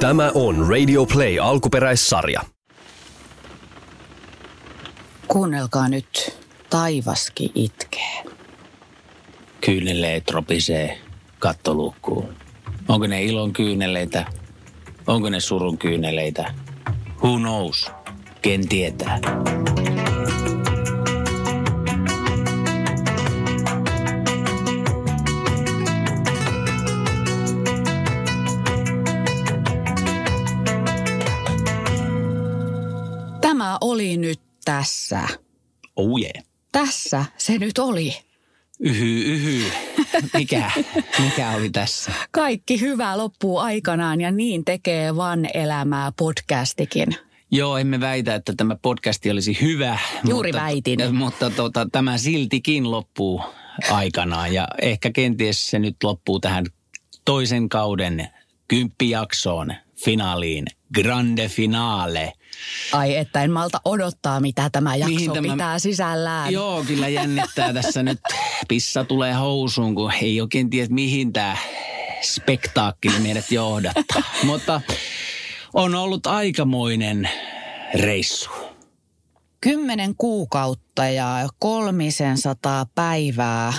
Tämä on Radio Play alkuperäissarja. Kuunnelkaa nyt, taivaski itkee. Kyyneleet ropisee kattoluukkuun. Onko ne ilon kyyneleitä? Onko ne surun kyyneleitä? Who knows? Ken tietää? Tässä. Oh yeah. Tässä se nyt oli. Yhy, yhy. Mikä, mikä oli tässä? Kaikki hyvä loppuu aikanaan ja niin tekee Van elämää podcastikin. Joo, emme väitä, että tämä podcasti olisi hyvä. Juuri mutta, väitin. Mutta tota, tämä siltikin loppuu aikanaan ja ehkä kenties se nyt loppuu tähän toisen kauden kymppijaksoon, finaaliin, grande finale. Ai että en malta odottaa, mitä tämä jakso Mihin tämä- pitää sisällään. Joo, kyllä jännittää tässä nyt. Pissa tulee housuun, kun ei oikein tiedä, mihin tämä spektaakkeli meidät johdattaa. Mutta on ollut aikamoinen reissu. Kymmenen kuukautta ja kolmisen sataa päivää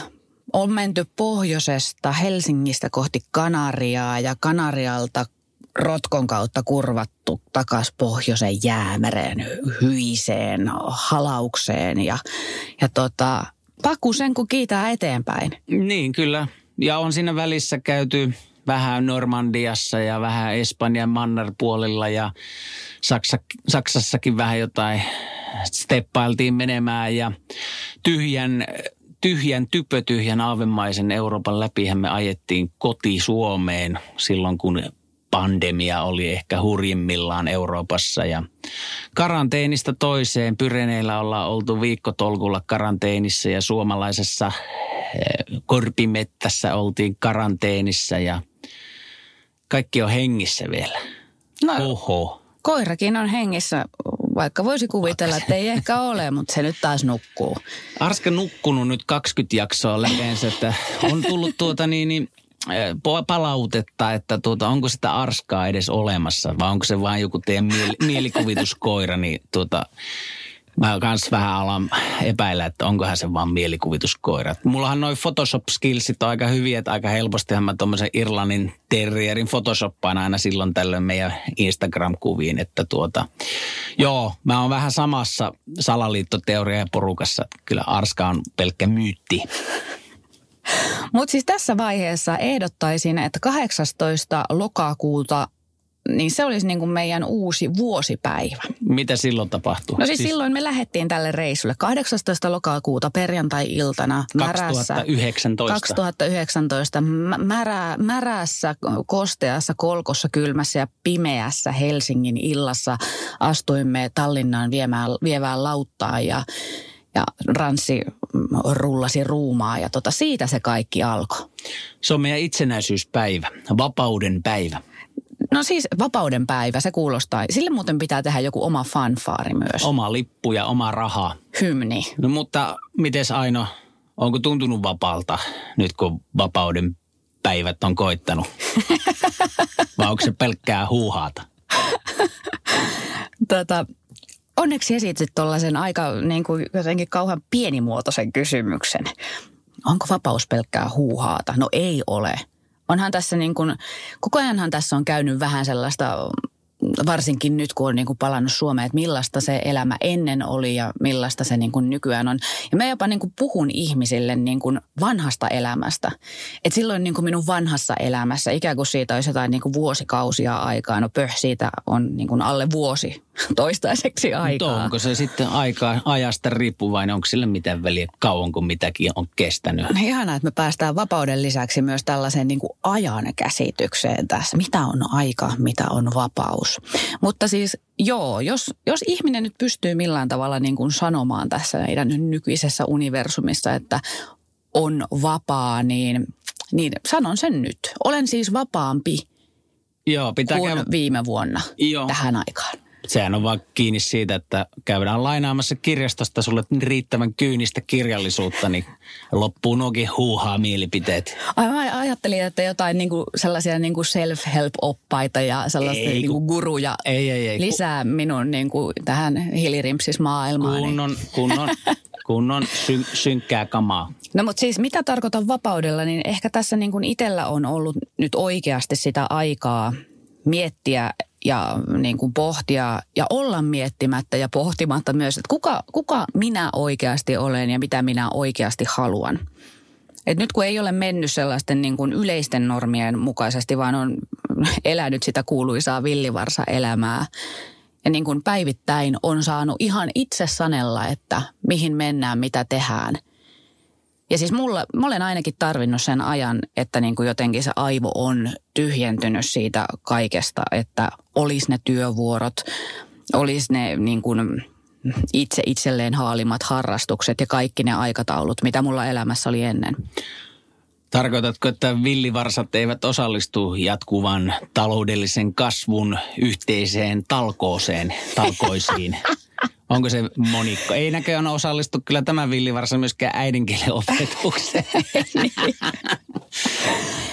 on menty pohjoisesta Helsingistä kohti Kanariaa ja Kanarialta Rotkon kautta kurvattu takas pohjoisen jäämereen, hyiseen, halaukseen ja, ja tota, pakusen kun kiitää eteenpäin. Niin, kyllä. Ja on siinä välissä käyty vähän Normandiassa ja vähän Espanjan mannerpuolilla ja Saksa, Saksassakin vähän jotain steppailtiin menemään ja tyhjän, tyhjän, typötyhjän aavemaisen Euroopan läpihän me ajettiin koti Suomeen silloin, kun pandemia oli ehkä hurjimmillaan Euroopassa ja karanteenista toiseen. Pyreneillä ollaan oltu viikkotolkulla karanteenissa ja suomalaisessa eh, korpimettässä oltiin karanteenissa ja kaikki on hengissä vielä. No, Oho. koirakin on hengissä, vaikka voisi kuvitella, että ei ehkä ole, mutta se nyt taas nukkuu. Arska nukkunut nyt 20 jaksoa läpeensä, että on tullut tuota niin, niin palautetta, että tuota, onko sitä arskaa edes olemassa vai onko se vain joku teidän mieli- mielikuvituskoira, niin tuota, mä kans vähän alan epäillä, että onkohan se vaan mielikuvituskoira. Mullahan noin Photoshop-skillsit on aika hyviä, että aika helpostihan mä tuommoisen Irlannin terrierin Photoshoppaan aina silloin tällöin meidän Instagram-kuviin, että tuota, joo, mä oon vähän samassa salaliittoteoria porukassa, että kyllä Arska on pelkkä myytti. Mutta siis tässä vaiheessa ehdottaisin, että 18. lokakuuta, niin se olisi niin kuin meidän uusi vuosipäivä. Mitä silloin tapahtuu? No siis, siis silloin me lähdettiin tälle reissulle 18. lokakuuta perjantai-iltana märässä. 2019. 2019 mä- märä, märässä, kosteassa, kolkossa, kylmässä ja pimeässä Helsingin illassa astuimme Tallinnaan viemään, vievään lauttaan ja, ja ranssi mm, rullasi ruumaa ja tota, siitä se kaikki alkoi. Se on meidän itsenäisyyspäivä, vapauden päivä. No siis vapauden päivä, se kuulostaa. Sille muuten pitää tehdä joku oma fanfaari myös. Oma lippu ja oma raha. Hymni. No mutta mites Aino, onko tuntunut vapaalta nyt kun vapauden päivät on koittanut? Vai onko se pelkkää huuhaata? Tota, onneksi esitit tuollaisen aika niin kuin jotenkin kauhean pienimuotoisen kysymyksen. Onko vapaus pelkkää huuhaata? No ei ole. Onhan tässä niin kuin, koko ajanhan tässä on käynyt vähän sellaista, varsinkin nyt kun on niin kuin palannut Suomeen, että millaista se elämä ennen oli ja millaista se niin kuin nykyään on. Ja mä jopa niin kuin puhun ihmisille niin kuin vanhasta elämästä. Et silloin niin kuin minun vanhassa elämässä, ikään kuin siitä olisi jotain niin kuin vuosikausia aikaa. No pöh, siitä on niin kuin alle vuosi toistaiseksi Mutta aikaa. onko se sitten aikaa, ajasta riippuvainen, onko sillä mitään väliä kauan kuin mitäkin on kestänyt? Ihanaa, että me päästään vapauden lisäksi myös tällaiseen niin kuin ajan käsitykseen tässä. Mitä on aika, mitä on vapaus. Mutta siis joo, jos, jos ihminen nyt pystyy millään tavalla niin kuin sanomaan tässä meidän nykyisessä universumissa, että on vapaa, niin, niin sanon sen nyt. Olen siis vapaampi Joo, pitää kuin käydä, viime vuonna Joo. tähän aikaan. Sehän on vaan kiinni siitä, että käydään lainaamassa kirjastosta sulle riittävän kyynistä kirjallisuutta, niin loppuu nuokin huuhaa mielipiteet. Ai, mä ajattelin, että jotain niin kuin sellaisia niin kuin self-help-oppaita ja sellaista Ei, niin kuin kun- guruja Ei, ei, ei. lisää minun niin kuin tähän hiilirimpsismaailmaan. Kunnon, kunnon, kunnon syn, synkkää kamaa. No mutta siis mitä tarkoitan vapaudella, niin ehkä tässä niin kuin itsellä on ollut nyt oikeasti sitä aikaa miettiä ja niin kuin pohtia ja olla miettimättä ja pohtimatta myös, että kuka, kuka minä oikeasti olen ja mitä minä oikeasti haluan. Et nyt kun ei ole mennyt sellaisten niin kuin yleisten normien mukaisesti, vaan on elänyt sitä kuuluisaa villivarsa-elämää. Ja niin kuin päivittäin on saanut ihan itse sanella, että mihin mennään, mitä tehdään. Ja siis mulla, mä olen ainakin tarvinnut sen ajan, että niin kuin jotenkin se aivo on tyhjentynyt siitä kaikesta, että olisi ne työvuorot, olisi ne niin kuin itse itselleen haalimat harrastukset ja kaikki ne aikataulut, mitä mulla elämässä oli ennen. Tarkoitatko, että villivarsat eivät osallistu jatkuvan taloudellisen kasvun yhteiseen talkooseen, talkoisiin? Onko se monikko? Ei näköjään osallistu kyllä tämä villivarsa myöskään äidinkielen opetukseen.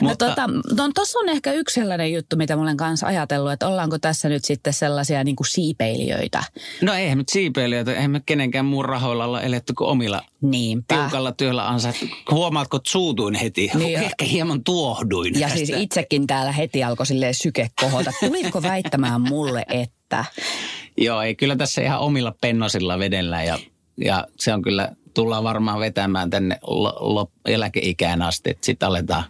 No tota, no tossa on ehkä yksi sellainen juttu, mitä mä olen kanssa ajatellut, että ollaanko tässä nyt sitten sellaisia niin kuin siipeilijöitä. No eihän nyt siipeilijöitä, eihän me kenenkään muun rahoilla olla eletty kuin omilla Niinpä. tiukalla työllä ansaittu. Huomaatko, että suutuin heti? Niin. Ehkä hieman tuohduin Ja tästä. siis itsekin täällä heti alkoi silleen syke kohota. Tulitko väittämään mulle, että... Joo, ei kyllä tässä ihan omilla pennosilla vedellä ja, ja se on kyllä, tullaan varmaan vetämään tänne lo, lo, eläkeikään asti, että sitten aletaan,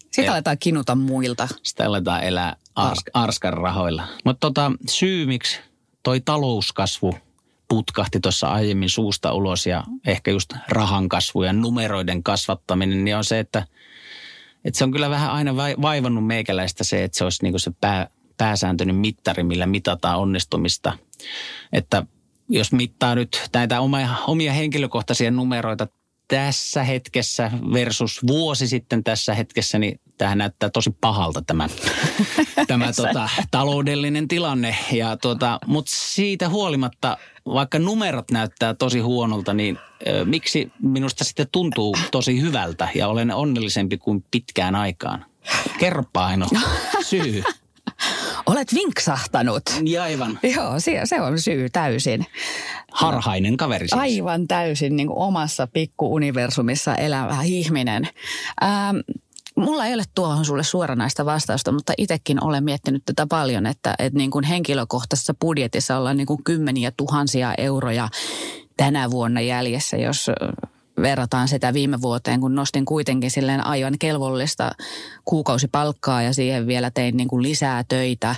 Sitten Ei. aletaan kinuta muilta. sit aletaan elää ars, arskan rahoilla. Mutta tota, syy, miksi toi talouskasvu putkahti tuossa aiemmin suusta ulos ja ehkä just rahan kasvu ja numeroiden kasvattaminen, niin on se, että, että se on kyllä vähän aina vai- vaivannut meikäläistä se, että se olisi niin se pää, pääsääntöinen mittari, millä mitataan onnistumista. Että jos mittaa nyt näitä omia, omia henkilökohtaisia numeroita tässä hetkessä versus vuosi sitten tässä hetkessä, niin tämähän näyttää tosi pahalta tämä, tämä tota, taloudellinen tilanne. Ja tuota, Mutta siitä huolimatta, vaikka numerot näyttää tosi huonolta, niin ö, miksi minusta sitten tuntuu tosi hyvältä ja olen onnellisempi kuin pitkään aikaan? Kerropa Aino, syy. Olet vinksahtanut. Ja aivan Joo, se, se on syy täysin. harhainen kaveri siis. Aivan täysin niin kuin omassa pikkuuniversumissa elävä ihminen. Ähm, mulla ei ole tuohon sulle suoranaista vastausta, mutta itsekin olen miettinyt tätä paljon, että, että niin kuin henkilökohtaisessa budjetissa ollaan niin kuin kymmeniä tuhansia euroja tänä vuonna jäljessä, jos verrataan sitä viime vuoteen, kun nostin kuitenkin silleen aivan kelvollista kuukausipalkkaa ja siihen vielä tein niin kuin lisää töitä.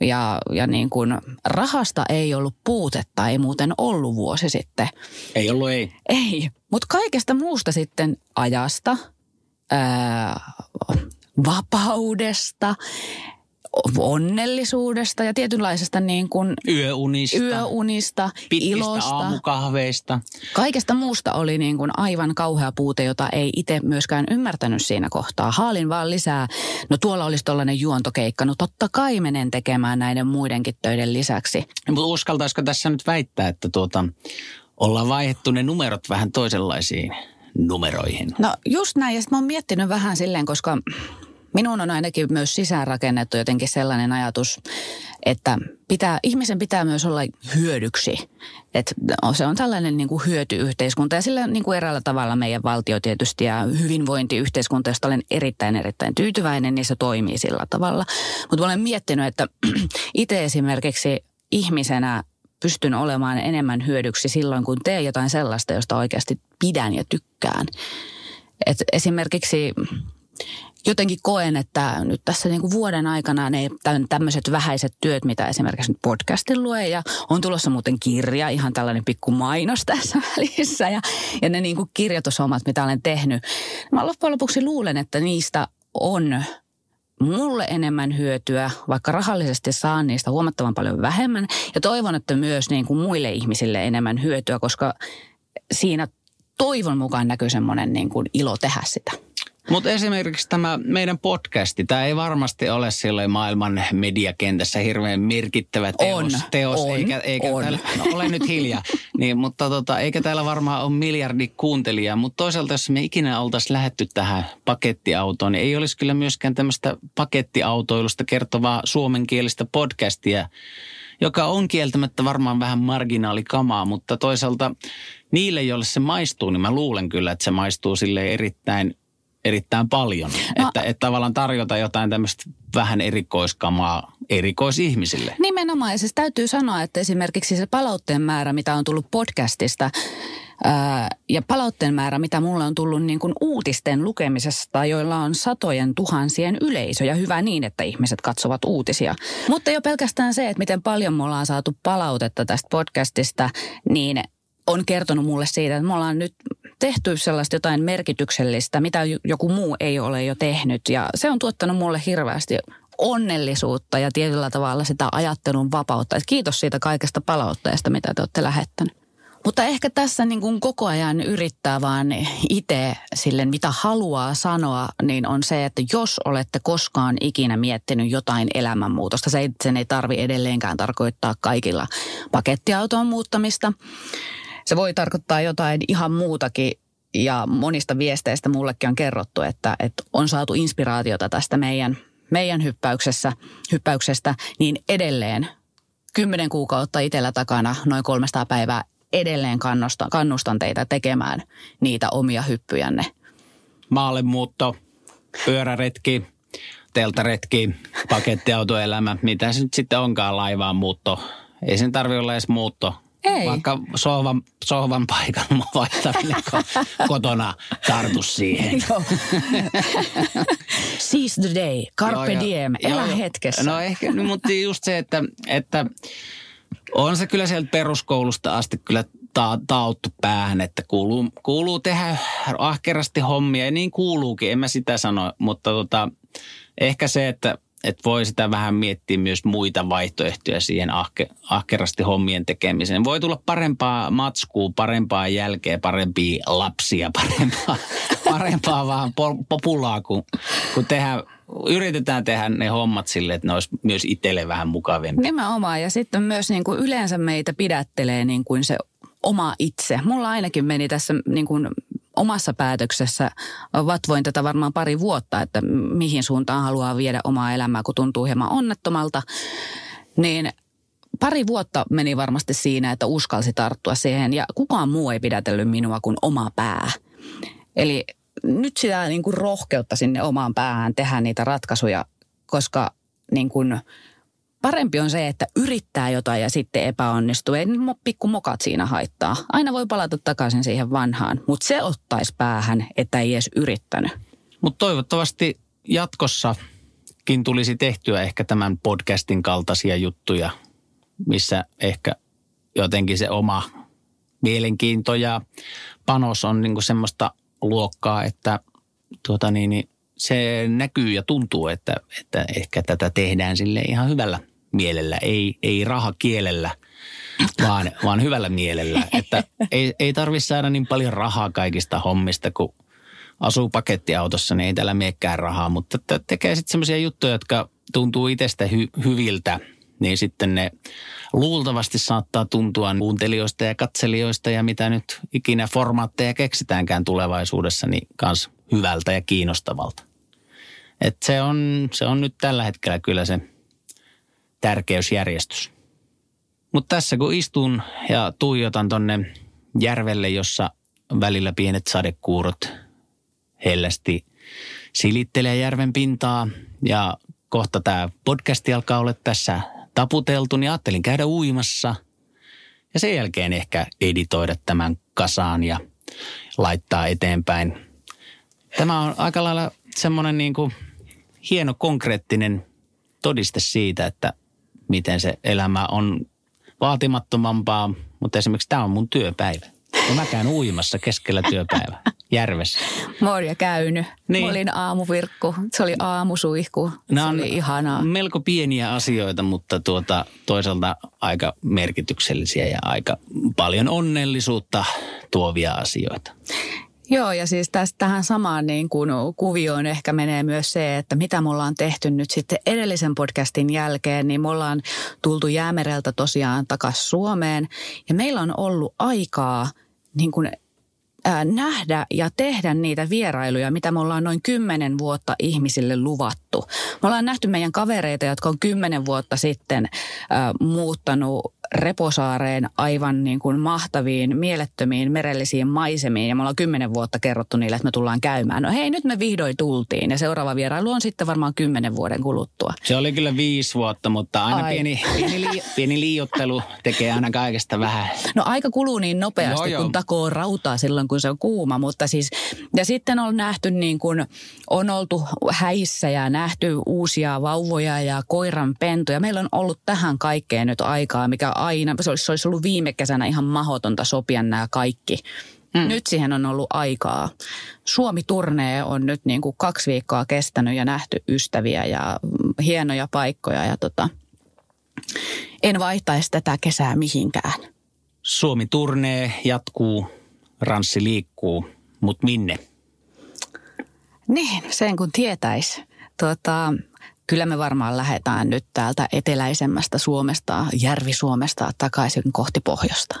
Ja, ja niin kuin rahasta ei ollut puutetta, ei muuten ollut vuosi sitten. Ei ollut ei. Ei, mutta kaikesta muusta sitten ajasta, ää, vapaudesta, onnellisuudesta ja tietynlaisesta niin kuin Yöunista. yöunista, Pitkistä ilosta. aamukahveista. Kaikesta muusta oli niin kuin aivan kauhea puute, jota ei itse myöskään ymmärtänyt siinä kohtaa. Haalin vaan lisää, no tuolla olisi tollainen juontokeikka, no totta kai menen tekemään näiden muidenkin töiden lisäksi. Mutta uskaltaisiko tässä nyt väittää, että tuota, ollaan vaihdettu ne numerot vähän toisenlaisiin numeroihin? No just näin, ja sitten mä oon miettinyt vähän silleen, koska minun on ainakin myös sisäänrakennettu jotenkin sellainen ajatus, että pitää, ihmisen pitää myös olla hyödyksi. Et se on tällainen niin kuin hyötyyhteiskunta ja sillä niin kuin eräällä tavalla meidän valtio tietysti ja hyvinvointiyhteiskunta, josta olen erittäin erittäin tyytyväinen, niin se toimii sillä tavalla. Mutta olen miettinyt, että itse esimerkiksi ihmisenä pystyn olemaan enemmän hyödyksi silloin, kun teen jotain sellaista, josta oikeasti pidän ja tykkään. Et esimerkiksi jotenkin koen, että nyt tässä niin kuin vuoden aikana ne tämmöiset vähäiset työt, mitä esimerkiksi nyt podcastin lue ja on tulossa muuten kirja, ihan tällainen pikku mainos tässä välissä ja, ja ne niin kuin kirjoitushommat, mitä olen tehnyt. Mä loppujen lopuksi luulen, että niistä on mulle enemmän hyötyä, vaikka rahallisesti saan niistä huomattavan paljon vähemmän. Ja toivon, että myös niin kuin muille ihmisille enemmän hyötyä, koska siinä toivon mukaan näkyy semmoinen niin kuin ilo tehdä sitä. Mutta esimerkiksi tämä meidän podcasti, tämä ei varmasti ole silloin maailman mediakentässä hirveän merkittävä teos. On, teos on, eikä, eikä on. Täällä, no, ole nyt hiljaa. niin, mutta tota, eikä täällä varmaan ole miljardi kuuntelijaa. Mutta toisaalta, jos me ikinä oltaisiin lähetty tähän pakettiautoon, niin ei olisi kyllä myöskään tämmöistä pakettiautoilusta kertovaa suomenkielistä podcastia, joka on kieltämättä varmaan vähän marginaalikamaa, mutta toisaalta niille, joille se maistuu, niin mä luulen kyllä, että se maistuu sille erittäin erittäin paljon. No, että, että tavallaan tarjota jotain tämmöistä vähän erikoiskamaa erikoisihmisille. Nimenomaan. Ja siis täytyy sanoa, että esimerkiksi se palautteen määrä, mitä on tullut podcastista, ää, ja palautteen määrä, mitä mulle on tullut niin kuin uutisten lukemisesta, joilla on satojen tuhansien yleisö. Ja hyvä niin, että ihmiset katsovat uutisia. Mutta jo pelkästään se, että miten paljon me ollaan saatu palautetta tästä podcastista, niin on kertonut mulle siitä, että me ollaan nyt tehty sellaista jotain merkityksellistä, mitä joku muu ei ole jo tehnyt. Ja se on tuottanut mulle hirveästi onnellisuutta ja tietyllä tavalla sitä ajattelun vapautta. Et kiitos siitä kaikesta palautteesta, mitä te olette lähettänyt. Mutta ehkä tässä niin kuin koko ajan yrittää vaan itse sille, mitä haluaa sanoa, niin on se, että jos olette koskaan ikinä miettinyt jotain elämänmuutosta, se ei, sen ei tarvi edelleenkään tarkoittaa kaikilla pakettiautoon muuttamista. Se voi tarkoittaa jotain ihan muutakin ja monista viesteistä mullekin on kerrottu, että, että on saatu inspiraatiota tästä meidän, meidän hyppäyksessä, hyppäyksestä, niin edelleen kymmenen kuukautta itsellä takana, noin 300 päivää, edelleen kannustan, kannustan teitä tekemään niitä omia hyppyjänne. Maallemuutto, pyöräretki, teltaretki, pakettiautoelämä, mitä se nyt sitten onkaan laivaan muutto. Ei sen tarvi olla edes muutto, Ei. Vaikka sohvan, sohvan paikan vaihtaminen ko- kotona tartu siihen. Seize the day, carpe Joo, joo. diem, elä Joo, joo. hetkessä. No ehkä, no, mutta just se, että, että on se kyllä sieltä peruskoulusta asti kyllä ta- tauttu päähän, että kuuluu, kuuluu tehdä ahkerasti hommia ja niin kuuluukin, en mä sitä sano, mutta tota, ehkä se, että että voi sitä vähän miettiä myös muita vaihtoehtoja siihen ahke, ahkerasti hommien tekemiseen. Voi tulla parempaa matskua, parempaa jälkeä, parempia lapsia, parempaa, parempaa vaan po- populaa, kun, kun tehdään, yritetään tehdä ne hommat sille, että ne olisi myös itselle vähän mukavempi. Nimenomaan. Ja sitten myös niin kuin yleensä meitä pidättelee niin kuin se oma itse. Mulla ainakin meni tässä niin kuin omassa päätöksessä, vatvoin tätä varmaan pari vuotta, että mihin suuntaan haluaa viedä omaa elämää, kun tuntuu hieman onnettomalta. Niin pari vuotta meni varmasti siinä, että uskalsi tarttua siihen ja kukaan muu ei pidätellyt minua kuin oma pää. Eli nyt sitä niin kuin rohkeutta sinne omaan päähän tehdä niitä ratkaisuja, koska niin kuin parempi on se, että yrittää jotain ja sitten epäonnistuu. Ei mo- pikku mokat siinä haittaa. Aina voi palata takaisin siihen vanhaan, mutta se ottaisi päähän, että ei edes yrittänyt. Mutta toivottavasti jatkossakin tulisi tehtyä ehkä tämän podcastin kaltaisia juttuja, missä ehkä jotenkin se oma mielenkiinto ja panos on niinku semmoista luokkaa, että tuota niin, niin se näkyy ja tuntuu, että, että ehkä tätä tehdään sille ihan hyvällä mielellä, ei, ei rahakielellä, vaan, vaan hyvällä mielellä. Että ei, ei tarvitse saada niin paljon rahaa kaikista hommista, kun asuu pakettiautossa, niin ei täällä meekään rahaa, mutta tekee sitten semmoisia juttuja, jotka tuntuu itsestä hy- hyviltä, niin sitten ne luultavasti saattaa tuntua kuuntelijoista ja katselijoista ja mitä nyt ikinä formaatteja keksitäänkään tulevaisuudessa, niin kans hyvältä ja kiinnostavalta. Et se, on, se on nyt tällä hetkellä kyllä se tärkeysjärjestys. Mutta tässä kun istun ja tuijotan tonne järvelle, jossa välillä pienet sadekuurot hellästi silittelee järven pintaa ja kohta tämä podcasti alkaa olla tässä taputeltu, niin ajattelin käydä uimassa ja sen jälkeen ehkä editoida tämän kasaan ja laittaa eteenpäin. Tämä on aika lailla semmoinen niin kuin hieno konkreettinen todiste siitä, että miten se elämä on vaatimattomampaa, mutta esimerkiksi tämä on mun työpäivä. Ja mä käyn uimassa keskellä työpäivää järvessä. Morja käynyt. Niin. Mä olin aamuvirkku. Se oli aamusuihku. Nämä se on oli ihanaa. melko pieniä asioita, mutta tuota, toisaalta aika merkityksellisiä ja aika paljon onnellisuutta tuovia asioita. Joo, ja siis tästä, tähän samaan niin kuin kuvioon ehkä menee myös se, että mitä me ollaan tehty nyt sitten edellisen podcastin jälkeen, niin me ollaan tultu Jäämereltä tosiaan takaisin Suomeen, ja meillä on ollut aikaa niin kuin nähdä ja tehdä niitä vierailuja, mitä me ollaan noin kymmenen vuotta ihmisille luvattu. Me ollaan nähty meidän kavereita, jotka on kymmenen vuotta sitten muuttanut Reposaareen aivan niin kuin mahtaviin, mielettömiin merellisiin maisemiin. Ja me ollaan kymmenen vuotta kerrottu niille, että me tullaan käymään. No hei, nyt me vihdoin tultiin. Ja seuraava vierailu on sitten varmaan kymmenen vuoden kuluttua. Se oli kyllä viisi vuotta, mutta aina pieni, pieni, lii, pieni liiottelu tekee aina kaikesta vähän. No aika kuluu niin nopeasti, joo, kun takoo rautaa silloin, kun se on kuuma. Mutta siis, ja sitten on nähty niin kuin, on oltu häissä ja nähty uusia vauvoja ja koiran pentuja. Meillä on ollut tähän kaikkeen nyt aikaa, mikä aina, se olisi, se olisi ollut viime kesänä ihan mahotonta sopia nämä kaikki. Mm. Nyt siihen on ollut aikaa. Suomi-turnee on nyt niin kuin kaksi viikkoa kestänyt ja nähty ystäviä ja hienoja paikkoja ja tota, en vaihtaisi tätä kesää mihinkään. Suomi-turnee jatkuu, ranssi liikkuu, mutta minne? Niin, sen kun tietäisi. Tuota, kyllä me varmaan lähdetään nyt täältä eteläisemmästä Suomesta, Järvi-Suomesta takaisin kohti pohjoista.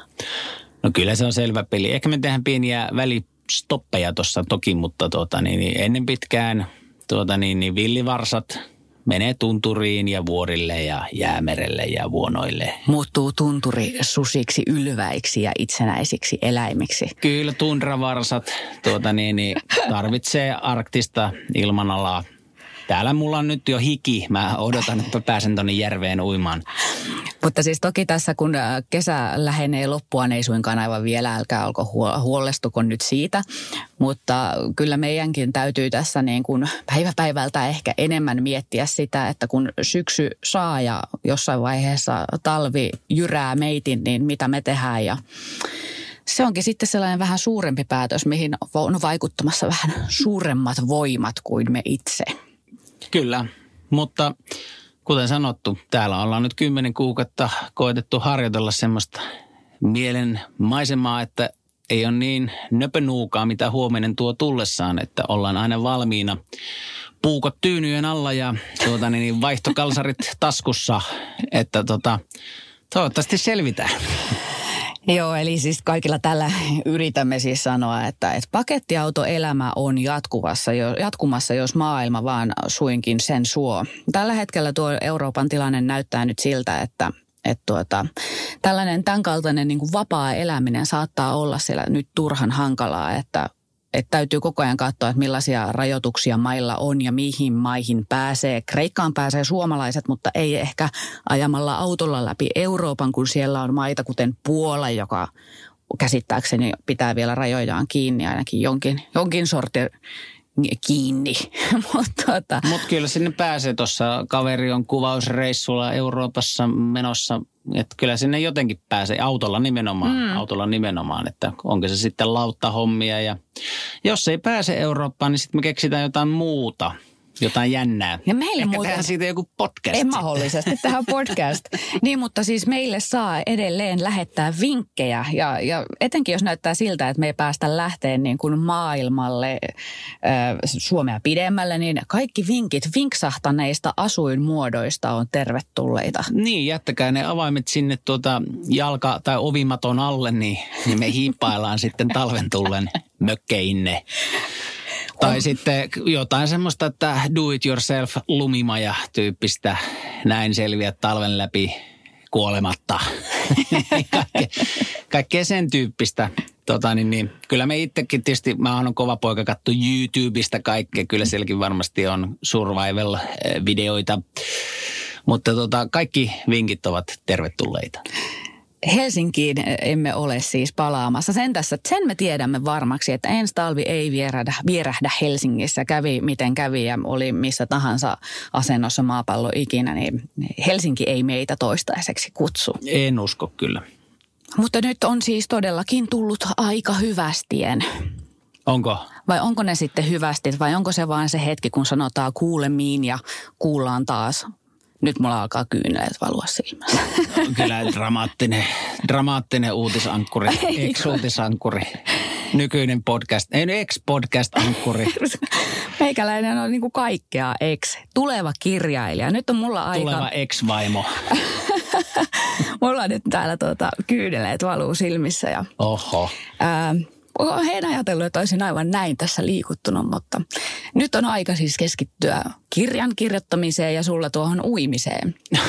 No kyllä se on selvä peli. Ehkä me tehdään pieniä välistoppeja tuossa toki, mutta tuota, niin, niin ennen pitkään tuota, niin, niin villivarsat menee tunturiin ja vuorille ja jäämerelle ja vuonoille. Muuttuu tunturi susiksi, ylväiksi ja itsenäisiksi eläimiksi. Kyllä tundravarsat tuota, niin, niin, tarvitsee arktista ilmanalaa Täällä mulla on nyt jo hiki. Mä odotan, että pääsen tonne järveen uimaan. Mutta siis toki tässä, kun äh, kesä lähenee loppua, ei suinkaan aivan vielä, älkää olko huolestuko nyt siitä. Mutta kyllä meidänkin täytyy tässä niin kuin päivä päivältä ehkä enemmän miettiä sitä, että kun syksy saa ja jossain vaiheessa talvi jyrää meitin, niin mitä me tehdään ja se onkin sitten sellainen vähän suurempi päätös, mihin on vaikuttamassa vähän suuremmat voimat kuin me itse. Kyllä, mutta kuten sanottu, täällä ollaan nyt kymmenen kuukautta koetettu harjoitella semmoista mielen maisemaa, että ei ole niin nöpönuukaa, mitä huominen tuo tullessaan, että ollaan aina valmiina puukot tyynyjen alla ja tuota, niin vaihtokalsarit taskussa, että tota, toivottavasti selvitään. Joo, eli siis kaikilla tällä yritämme siis sanoa, että, että pakettiautoelämä on jatkuvassa, jatkumassa, jos maailma vaan suinkin sen suo. Tällä hetkellä tuo Euroopan tilanne näyttää nyt siltä, että, että tuota, tällainen tämänkaltainen niin kuin vapaa eläminen saattaa olla siellä nyt turhan hankalaa, että että täytyy koko ajan katsoa, että millaisia rajoituksia mailla on ja mihin maihin pääsee. Kreikkaan pääsee suomalaiset, mutta ei ehkä ajamalla autolla läpi Euroopan, kun siellä on maita kuten Puola, joka käsittääkseni pitää vielä rajojaan kiinni ainakin jonkin, jonkin sortin kiinni. Mutta tota. Mut kyllä sinne pääsee tuossa. Kaveri on kuvausreissulla Euroopassa menossa. Että kyllä sinne jotenkin pääsee autolla nimenomaan. Mm. Autolla nimenomaan, että onko se sitten lauttahommia. Ja jos ei pääse Eurooppaan, niin sitten me keksitään jotain muuta – jotain jännää. Ja meille Ehkä muuten... siitä joku podcast. Ei mahdollisesti tähän podcast. niin, mutta siis meille saa edelleen lähettää vinkkejä. Ja, ja etenkin jos näyttää siltä, että me ei päästä lähteen niin kuin maailmalle äh, Suomea pidemmälle, niin kaikki vinkit vinksahtaneista asuinmuodoista on tervetulleita. Niin, jättäkää ne avaimet sinne tuota jalka- tai ovimaton alle, niin, niin me hiippaillaan sitten talven tullen mökkeinne. Tai on. sitten jotain semmoista, että do it yourself lumimaja tyyppistä, näin selviä talven läpi kuolematta. kaikkea, kaikkea sen tyyppistä. Tota, niin, niin, kyllä me itsekin tietysti, mä oon kova poika kattu YouTubesta kaikkea. Kyllä sielläkin varmasti on survival-videoita. Mutta tota, kaikki vinkit ovat tervetulleita. Helsinkiin emme ole siis palaamassa. Sen, tässä, sen me tiedämme varmaksi, että ensi talvi ei vierähdä, vierähdä Helsingissä. Kävi miten kävi ja oli missä tahansa asennossa maapallo ikinä, niin Helsinki ei meitä toistaiseksi kutsu. En usko kyllä. Mutta nyt on siis todellakin tullut aika hyvästien. Onko? Vai onko ne sitten hyvästi vai onko se vain se hetki, kun sanotaan kuulemiin ja kuullaan taas nyt mulla alkaa kyyneleet valua silmässä. No, kyllä dramaattinen, dramaattinen uutisankuri, ex-uutisankuri. Nykyinen podcast, ei ex-podcast-ankkuri. Meikäläinen on niin kuin kaikkea ex. Tuleva kirjailija. Nyt on mulla aika... Tuleva ex-vaimo. mulla on nyt täällä tuota, kyydeleet valuu silmissä ja... Oho. Ää, he ajatellut, että olisin aivan näin tässä liikuttunut, mutta nyt on aika siis keskittyä kirjan kirjoittamiseen ja sulla tuohon uimiseen.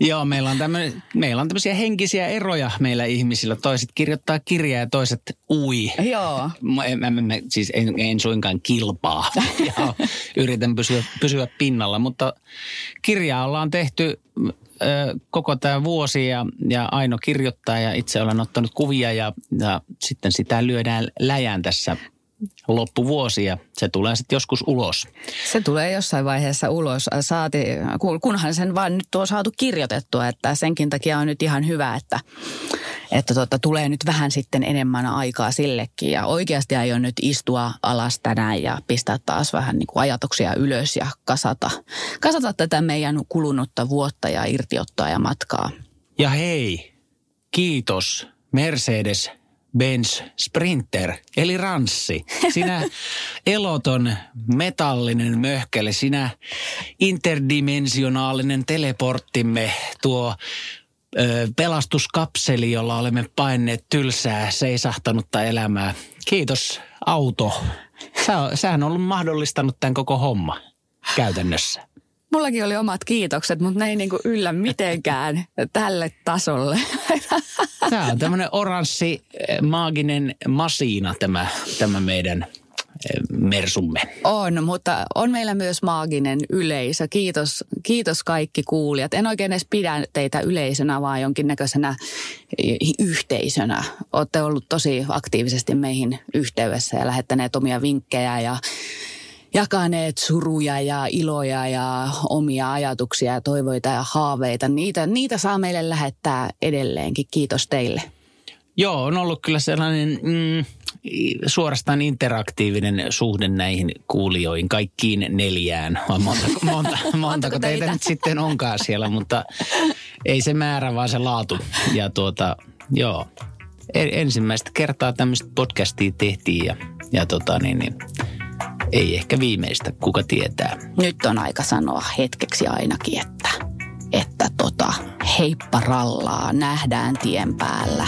Joo, meillä on, tämmönen, meillä on tämmöisiä henkisiä eroja meillä ihmisillä. Toiset kirjoittaa kirjaa ja toiset ui. Joo. Mä, mä, mä, siis en, en suinkaan kilpaa ja yritän pysyä, pysyä pinnalla, mutta kirjaa ollaan tehty koko tämä vuosi ja, ja Aino kirjoittaa ja itse olen ottanut kuvia ja, ja sitten sitä lyödään läjään tässä loppuvuosi ja se tulee sitten joskus ulos. Se tulee jossain vaiheessa ulos. Saati, kunhan sen vaan nyt on saatu kirjoitettua, että senkin takia on nyt ihan hyvä, että, että tota, tulee nyt vähän sitten enemmän aikaa sillekin. Ja oikeasti aion nyt istua alas tänään ja pistää taas vähän niin kuin ajatuksia ylös ja kasata, kasata tätä meidän kulunutta vuotta ja irtiottoa ja matkaa. Ja hei, kiitos Mercedes Benz Sprinter, eli ranssi. Sinä eloton metallinen möhkele, sinä interdimensionaalinen teleporttimme, tuo pelastuskapseli, jolla olemme paineet tylsää, seisahtanutta elämää. Kiitos auto. Sä, sähän on ollut mahdollistanut tämän koko homma käytännössä. Mullakin oli omat kiitokset, mutta ne ei niinku yllä mitenkään tälle tasolle. Tämä on tämmöinen oranssi eh, maaginen masiina tämä, tämä meidän mersumme. On, mutta on meillä myös maaginen yleisö. Kiitos, kiitos kaikki kuulijat. En oikein edes pidä teitä yleisönä, vaan jonkinnäköisenä yhteisönä. Olette ollut tosi aktiivisesti meihin yhteydessä ja lähettäneet omia vinkkejä ja jakaneet suruja ja iloja ja omia ajatuksia ja toivoita ja haaveita. Niitä, niitä saa meille lähettää edelleenkin. Kiitos teille. Joo, on ollut kyllä sellainen mm, suorastaan interaktiivinen suhde näihin kuulijoihin, kaikkiin neljään. Vai montako, monta, montako teitä, teitä nyt sitten onkaan siellä, mutta ei se määrä, vaan se laatu. Ja tuota, joo, ensimmäistä kertaa tämmöistä podcastia tehtiin ja, ja tota niin, niin ei ehkä viimeistä, kuka tietää. Nyt on aika sanoa hetkeksi ainakin, että, että tota, heippa rallaa, nähdään tien päällä.